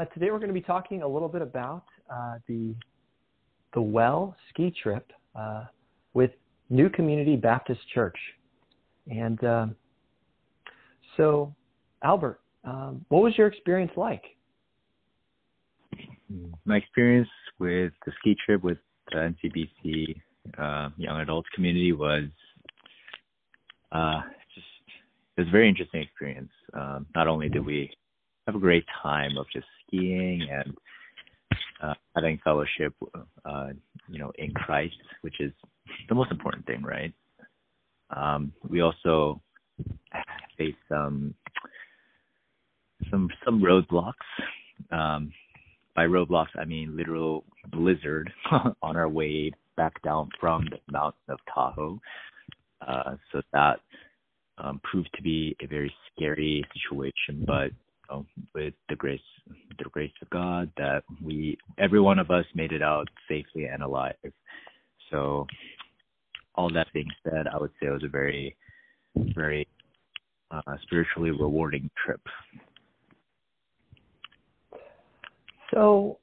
Uh, today we're going to be talking a little bit about uh, the the Well ski trip uh, with New Community Baptist Church, and um, so Albert, um, what was your experience like? My experience with the ski trip with the NCBC uh, young adults community was uh, just it was a very interesting experience. Um, not only did we have a great time of just skiing and uh, having fellowship, uh, you know, in Christ, which is the most important thing, right? Um, we also faced some some some roadblocks. Um, by roadblocks, I mean literal blizzard on our way back down from the mountain of Tahoe. Uh, so that um, proved to be a very scary situation, but know, with the grace the grace of God that we every one of us made it out safely and alive. So all that being said, I would say it was a very very uh, spiritually rewarding trip. So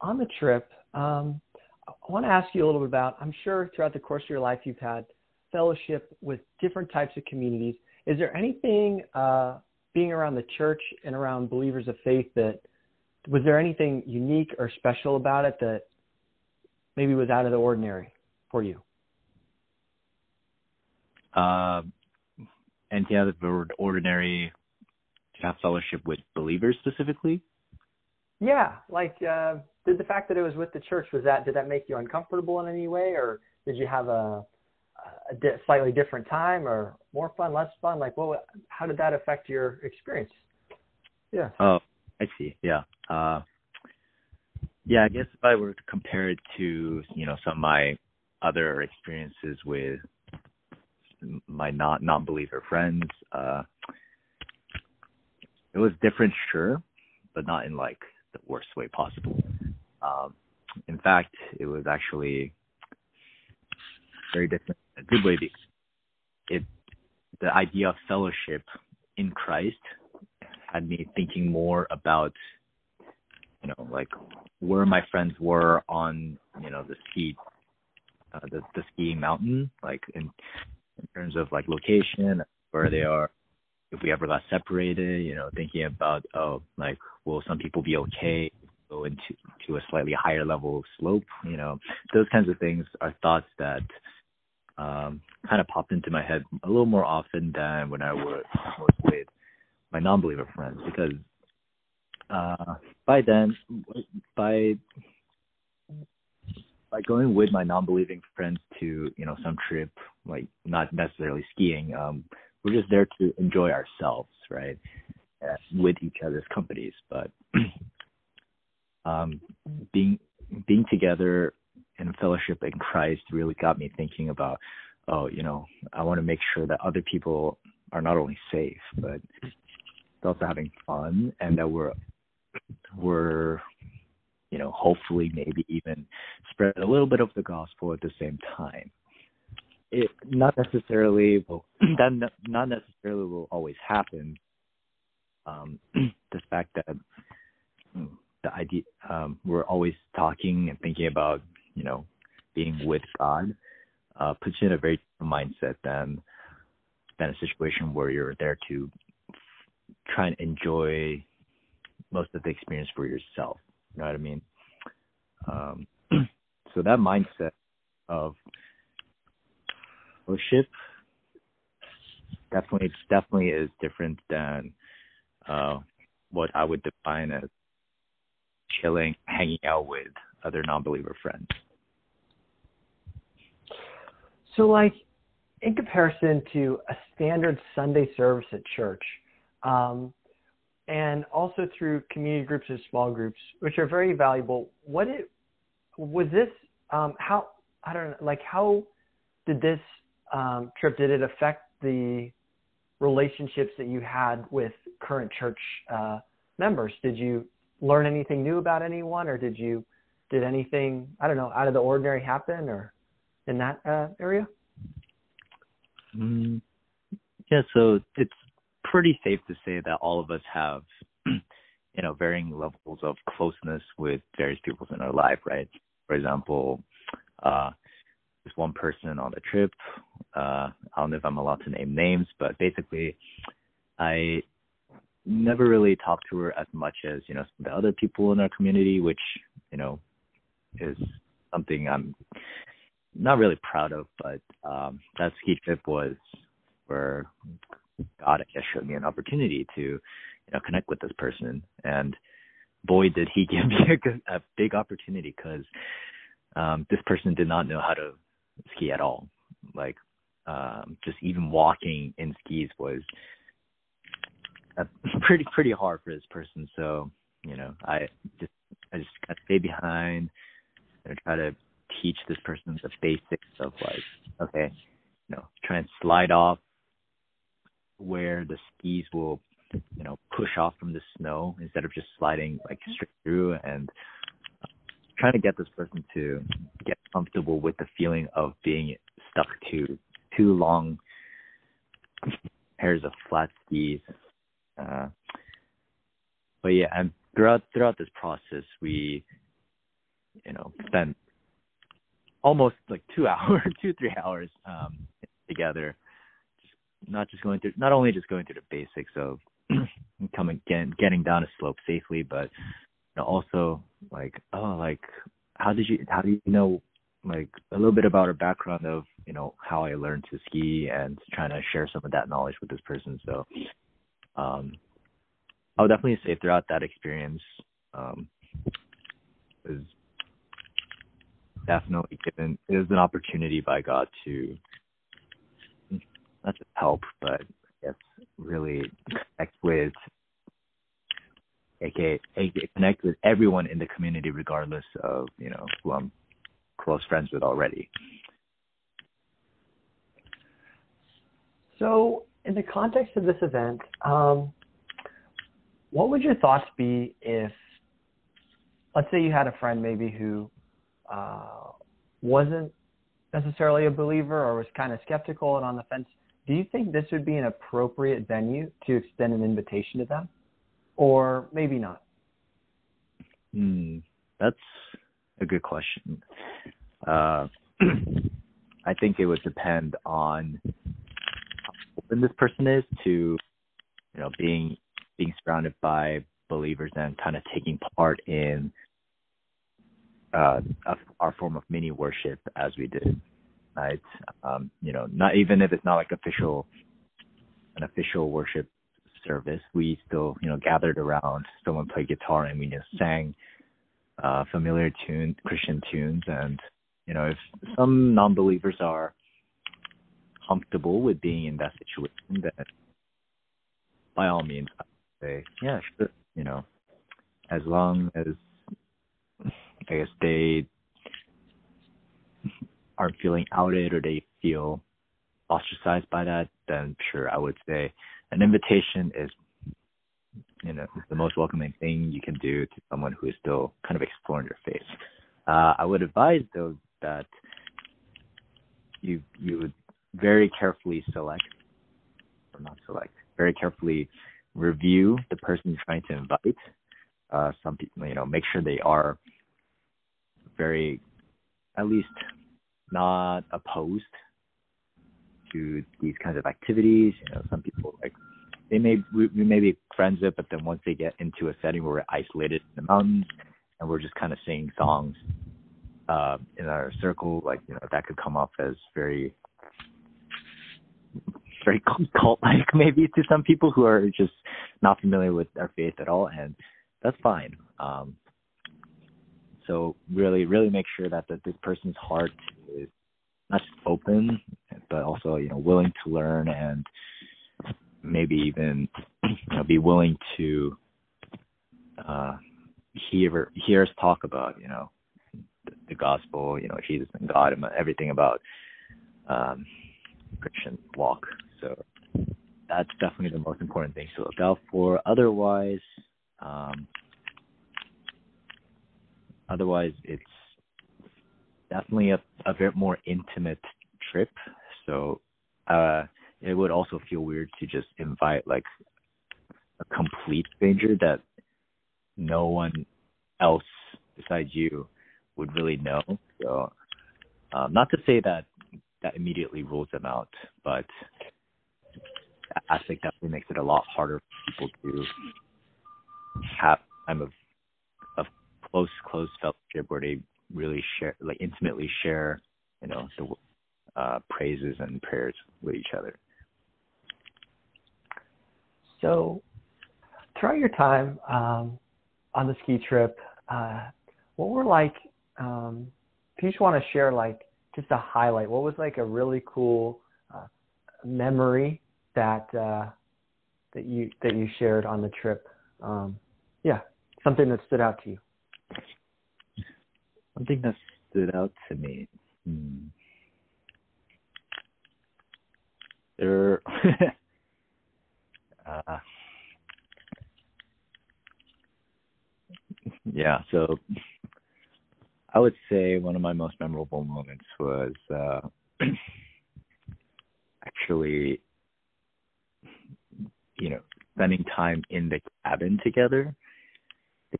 on the trip, um, I want to ask you a little bit about. I'm sure throughout the course of your life you've had fellowship with different types of communities. Is there anything uh, being around the church and around believers of faith that was there anything unique or special about it that maybe was out of the ordinary for you? Uh, anything out of the ordinary to have fellowship with believers specifically? Yeah, like uh, did the fact that it was with the church was that did that make you uncomfortable in any way, or did you have a a di- slightly different time or more fun, less fun? Like, what? How did that affect your experience? Yeah. Oh, I see. Yeah. Uh, yeah. I guess if I were to compare it to you know some of my other experiences with my not non-believer friends, uh, it was different, sure, but not in like the worst way possible. Um, in fact, it was actually very different a good way because it the idea of fellowship in Christ had me thinking more about you know like where my friends were on you know the ski uh, the the skiing mountain like in in terms of like location where they are if we ever got separated you know thinking about oh like will some people be okay go into to a slightly higher level slope you know? Those kinds of things are thoughts that um, kind of popped into my head a little more often than when I was, with my non-believer friends because uh, by then, by by going with my non-believing friends to you know some trip, like not necessarily skiing, um, we're just there to enjoy ourselves, right, uh, with each other's companies. But um, being being together and fellowship in Christ really got me thinking about, oh, you know, I want to make sure that other people are not only safe, but also having fun and that we're we're you know hopefully maybe even spread a little bit of the gospel at the same time. It not necessarily will that not necessarily will always happen. Um the fact that mm, the idea um we're always talking and thinking about you know, being with God, uh, puts you in a very different mindset than than a situation where you're there to try and enjoy most of the experience for yourself. You know what I mean? Um, so that mindset of worship definitely definitely is different than uh, what I would define as chilling, hanging out with other non-believer friends. So, like, in comparison to a standard Sunday service at church, um, and also through community groups and small groups, which are very valuable, what it was this? Um, how I don't know, like, how did this um, trip did it affect the relationships that you had with current church uh, members? Did you learn anything new about anyone, or did you did anything I don't know out of the ordinary happen, or in that uh, area? Mm, yeah, so it's pretty safe to say that all of us have, you know varying levels of closeness with various people in our life, right? For example, uh, there's one person on the trip. Uh, I don't know if I'm allowed to name names, but basically, I never really talked to her as much as you know the other people in our community, which you know is something I'm not really proud of. But um, that ski trip was where God, I guess, showed me an opportunity to you know connect with this person, and boy, did he give me a, a big opportunity because um, this person did not know how to ski at all. Like um, just even walking in skis was pretty pretty hard for this person. So you know, I just I just kind of stay behind and try to teach this person the basics of like, okay, you know, try and slide off where the skis will, you know, push off from the snow instead of just sliding like straight through and trying to get this person to get comfortable with the feeling of being stuck to two long pairs of flat skis. Uh, but yeah, and throughout throughout this process, we, you know, spent almost like two hours, two three hours um, together, just not just going through, not only just going through the basics of coming getting getting down a slope safely, but you know, also like oh like how did you how do you know like a little bit about her background of you know how I learned to ski and trying to share some of that knowledge with this person. So um, I would definitely say throughout that experience um, was definitely given an opportunity by God to not just help, but I guess really connect with aka, aka connect with everyone in the community regardless of you know who I'm close friends with already. So in the context of this event, um, what would your thoughts be if, let's say, you had a friend maybe who uh, wasn't necessarily a believer or was kind of skeptical and on the fence? Do you think this would be an appropriate venue to extend an invitation to them, or maybe not? Hmm, that's a good question. Uh, I think it would depend on how open this person is to you know being being surrounded by believers and kind of taking part in uh, our form of mini worship as we did right um, you know not even if it's not like official an official worship service we still you know gathered around someone played guitar and we just sang uh, familiar tune christian tunes and you know if some non-believers are comfortable with being in that situation, then by all means, I say, yeah, sure. You know, as long as I guess they aren't feeling outed or they feel ostracized by that, then sure, I would say an invitation is, you know, the most welcoming thing you can do to someone who is still kind of exploring their faith. Uh, I would advise though that you you would very carefully select, or not select, very carefully review the person you're trying to invite. Uh, some people, you know, make sure they are very, at least, not opposed to these kinds of activities. You know, some people like they may we, we may be friends with, but then once they get into a setting where we're isolated in the mountains and we're just kind of singing songs uh, in our circle, like you know, that could come off as very very cult like maybe to some people who are just not familiar with our faith at all and that's fine um so really really make sure that, that this person's heart is not just open but also you know willing to learn and maybe even you know be willing to uh hear hear us talk about you know the, the gospel you know jesus and god and everything about um Christian walk. So that's definitely the most important thing to look out for. Otherwise, um, otherwise it's definitely a, a bit more intimate trip. So uh, it would also feel weird to just invite like a complete stranger that no one else besides you would really know. So, um, not to say that that immediately rules them out, but I think definitely makes it a lot harder for people to have time of of close, close fellowship where they really share, like intimately share, you know, the uh, praises and prayers with each other. So, throughout your time um, on the ski trip, uh, what were like? Um, if you just want to share, like, just a highlight, what was like a really cool uh, memory that uh, that you that you shared on the trip? Um, yeah, something that stood out to you. Something that stood out to me. Hmm. There. uh, yeah, so I would say one of my most memorable moments was uh, actually, you know, spending time in the cabin together.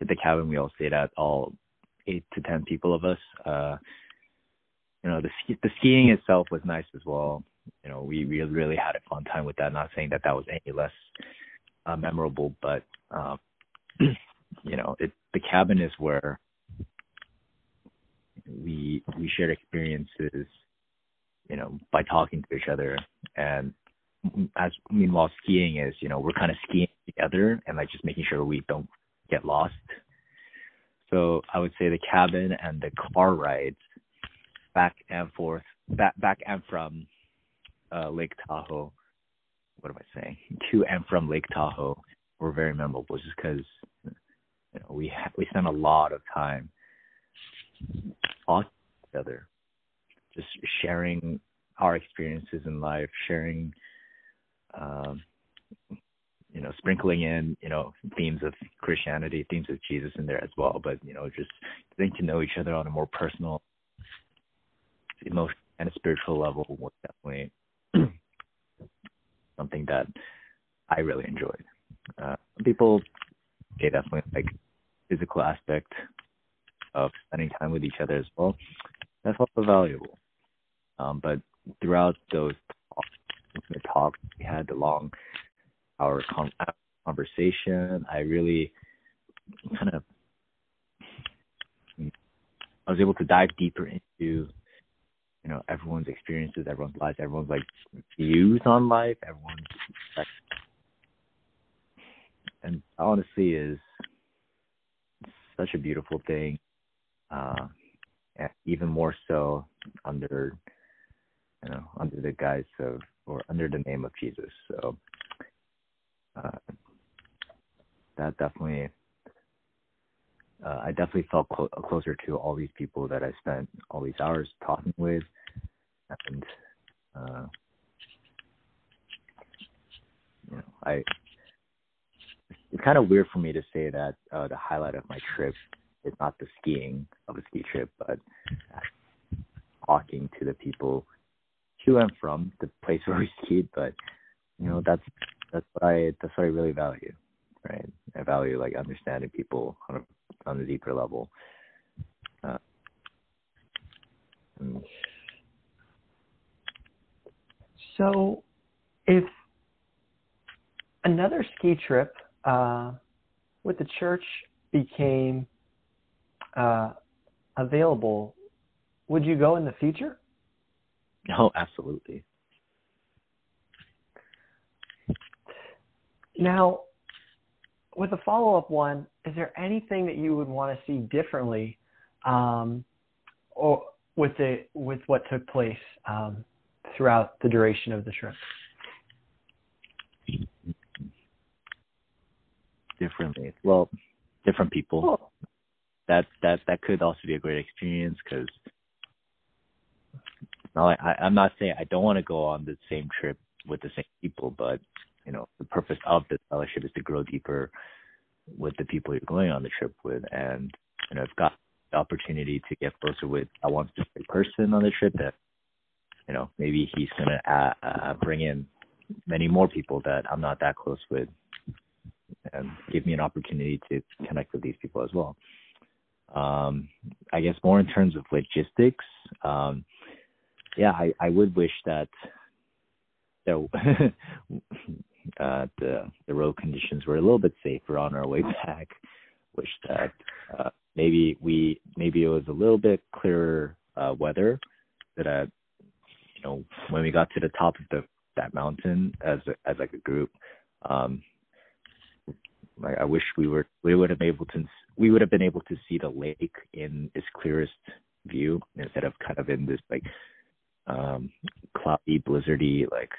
The cabin we all stayed at, all eight to ten people of us. Uh, you know, the the skiing itself was nice as well. You know, we really really had a fun time with that. Not saying that that was any less uh, memorable, but um, you know, it the cabin is where we we shared experiences, you know, by talking to each other and as meanwhile skiing is, you know, we're kind of skiing together and like just making sure we don't get lost. So I would say the cabin and the car rides back and forth, back back and from uh, Lake Tahoe. What am I saying? To and from Lake Tahoe were very memorable, just because you know we ha- we spent a lot of time talking together, just sharing our experiences in life, sharing, um, you know, sprinkling in, you know, themes of Christianity, themes of Jesus in there as well. But you know, just getting to know each other on a more personal, emotional, and a spiritual level was definitely something that I really enjoyed. Uh, people, they definitely like physical aspect of spending time with each other as well. That's also valuable. Um, but throughout those talks, the talks we had, the long hour conversation, I really kind of I was able to dive deeper into you know everyone's experiences, everyone's lives, everyone's like views on life, everyone's like, and honestly is such a beautiful thing uh, even more so under you know under the guise of or under the name of Jesus. So uh, that definitely uh, I definitely felt clo- closer to all these people that I spent all these hours talking with, and uh, you know I it's kind of weird for me to say that uh, the highlight of my trip is not the skiing of a ski trip, but talking to the people to and from the place where we skied. But you know, that's that's what I that's what I really value, right? I value like understanding people on a on a deeper level. Uh, so, if another ski trip uh, with the church became uh, available, would you go in the future? Oh, absolutely. Now, with a follow up one, is there anything that you would want to see differently um, or with the with what took place um, throughout the duration of the trip? Differently. Well, different people that that that could also be a great experience because I, I'm not saying I don't want to go on the same trip with the same people, but you know the purpose of this fellowship is to grow deeper with the people you're going on the trip with, and you know I've got the opportunity to get closer with a one specific person on the trip that you know maybe he's gonna uh, uh, bring in many more people that I'm not that close with and give me an opportunity to connect with these people as well. Um, I guess more in terms of logistics, um, yeah, I, I would wish that so uh, the the road conditions were a little bit safer on our way back. Wish that uh, maybe we maybe it was a little bit clearer uh, weather that uh, you know when we got to the top of the that mountain as a, as like a group. Um, like I wish we were we would have been able to we would have been able to see the lake in its clearest view instead of kind of in this like um cloudy blizzardy like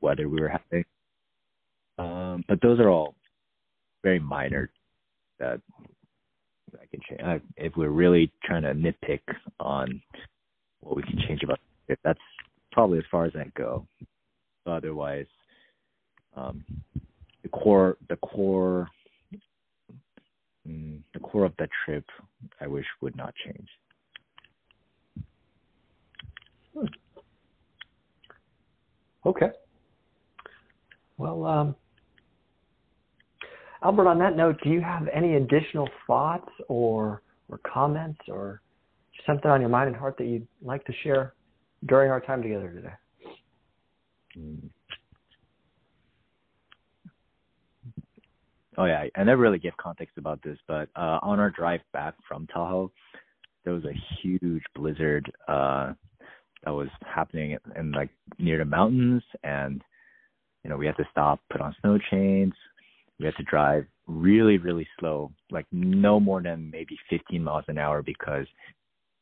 weather we were having um but those are all very minor that I can change I, if we're really trying to nitpick on what we can change about it that's probably as far as I go otherwise um the core the core mm, the core of that trip I wish would not change. Okay. Well, um, Albert, on that note, do you have any additional thoughts or or comments or something on your mind and heart that you'd like to share during our time together today? Mm. Oh yeah, I never really give context about this, but uh, on our drive back from Tahoe, there was a huge blizzard uh, that was happening in like near the mountains, and you know we had to stop, put on snow chains. We had to drive really, really slow, like no more than maybe 15 miles an hour because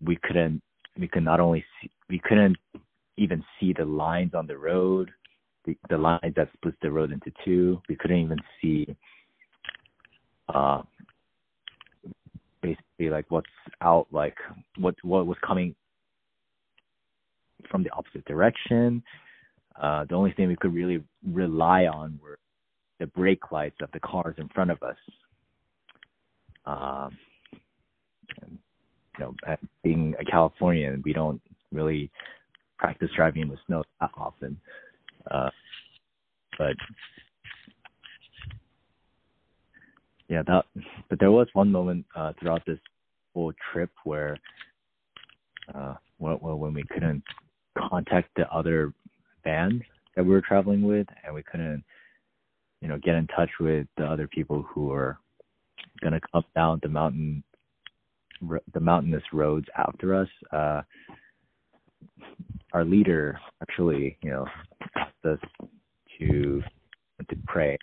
we couldn't, we could not only see, we couldn't even see the lines on the road, the, the lines that split the road into two. We couldn't even see uh, basically like what's out, like what what was coming from the opposite direction. Uh, the only thing we could really rely on were the brake lights of the cars in front of us. Um, you know, being a Californian, we don't really practice driving in the snow that often. Uh, but yeah, that. But there was one moment uh, throughout this whole trip where, uh, when, when we couldn't contact the other band that we were traveling with, and we couldn't, you know, get in touch with the other people who are gonna come down the mountain, the mountainous roads after us. Uh, our leader actually, you know, asked us to to pray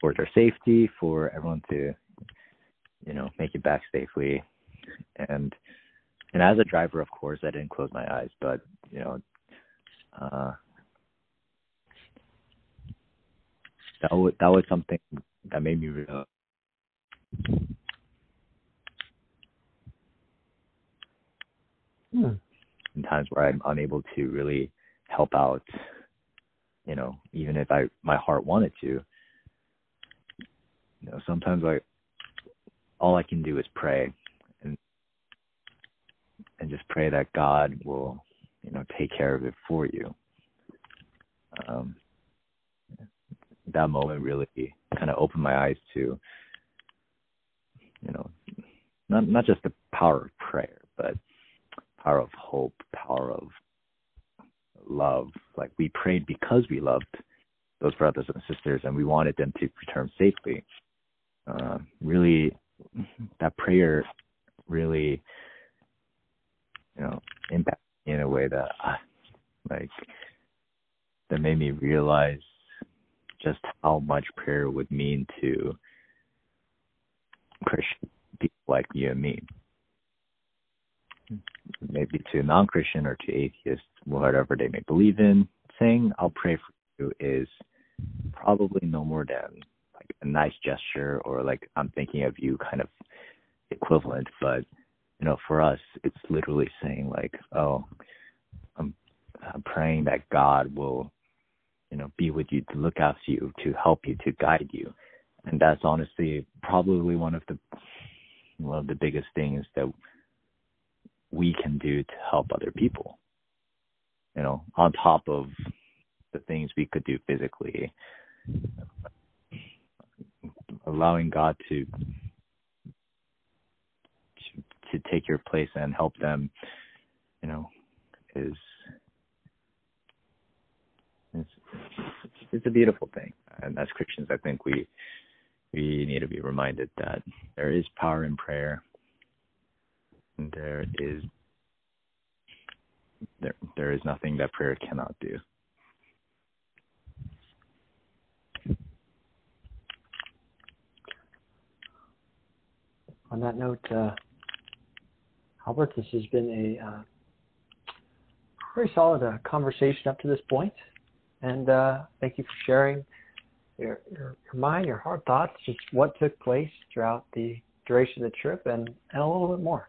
for their safety, for everyone to, you know, make it back safely. And and as a driver, of course, I didn't close my eyes, but you know, uh, that was that was something that made me realize. Hmm. In times where I'm unable to really help out, you know, even if I my heart wanted to, you know, sometimes I all I can do is pray and and just pray that God will, you know, take care of it for you. Um, that moment really kind of opened my eyes to, you know, not not just the power of prayer, but power of hope, power of love. Like we prayed because we loved those brothers and sisters, and we wanted them to return safely uh, really that prayer really you know impacted in a way that uh, like that made me realize just how much prayer would mean to Christian people like you and me. Maybe to a non Christian or to atheists, whatever they may believe in, saying I'll pray for you is probably no more than like a nice gesture or like I'm thinking of you kind of equivalent, but you know, for us, it's literally saying like, oh, I'm, I'm praying that God will, you know, be with you to look after you, to help you, to guide you, and that's honestly probably one of the one of the biggest things that we can do to help other people. You know, on top of the things we could do physically, allowing God to to to take your place and help them, you know, is it's, a beautiful thing. And as Christians, I think we we need to be reminded that there is power in prayer. There is there there is nothing that prayer cannot do. On that note, uh, Albert, this has been a uh, very solid uh, conversation up to this point, and uh, thank you for sharing your, your, your mind, your heart thoughts, just what took place throughout the duration of the trip, and, and a little bit more.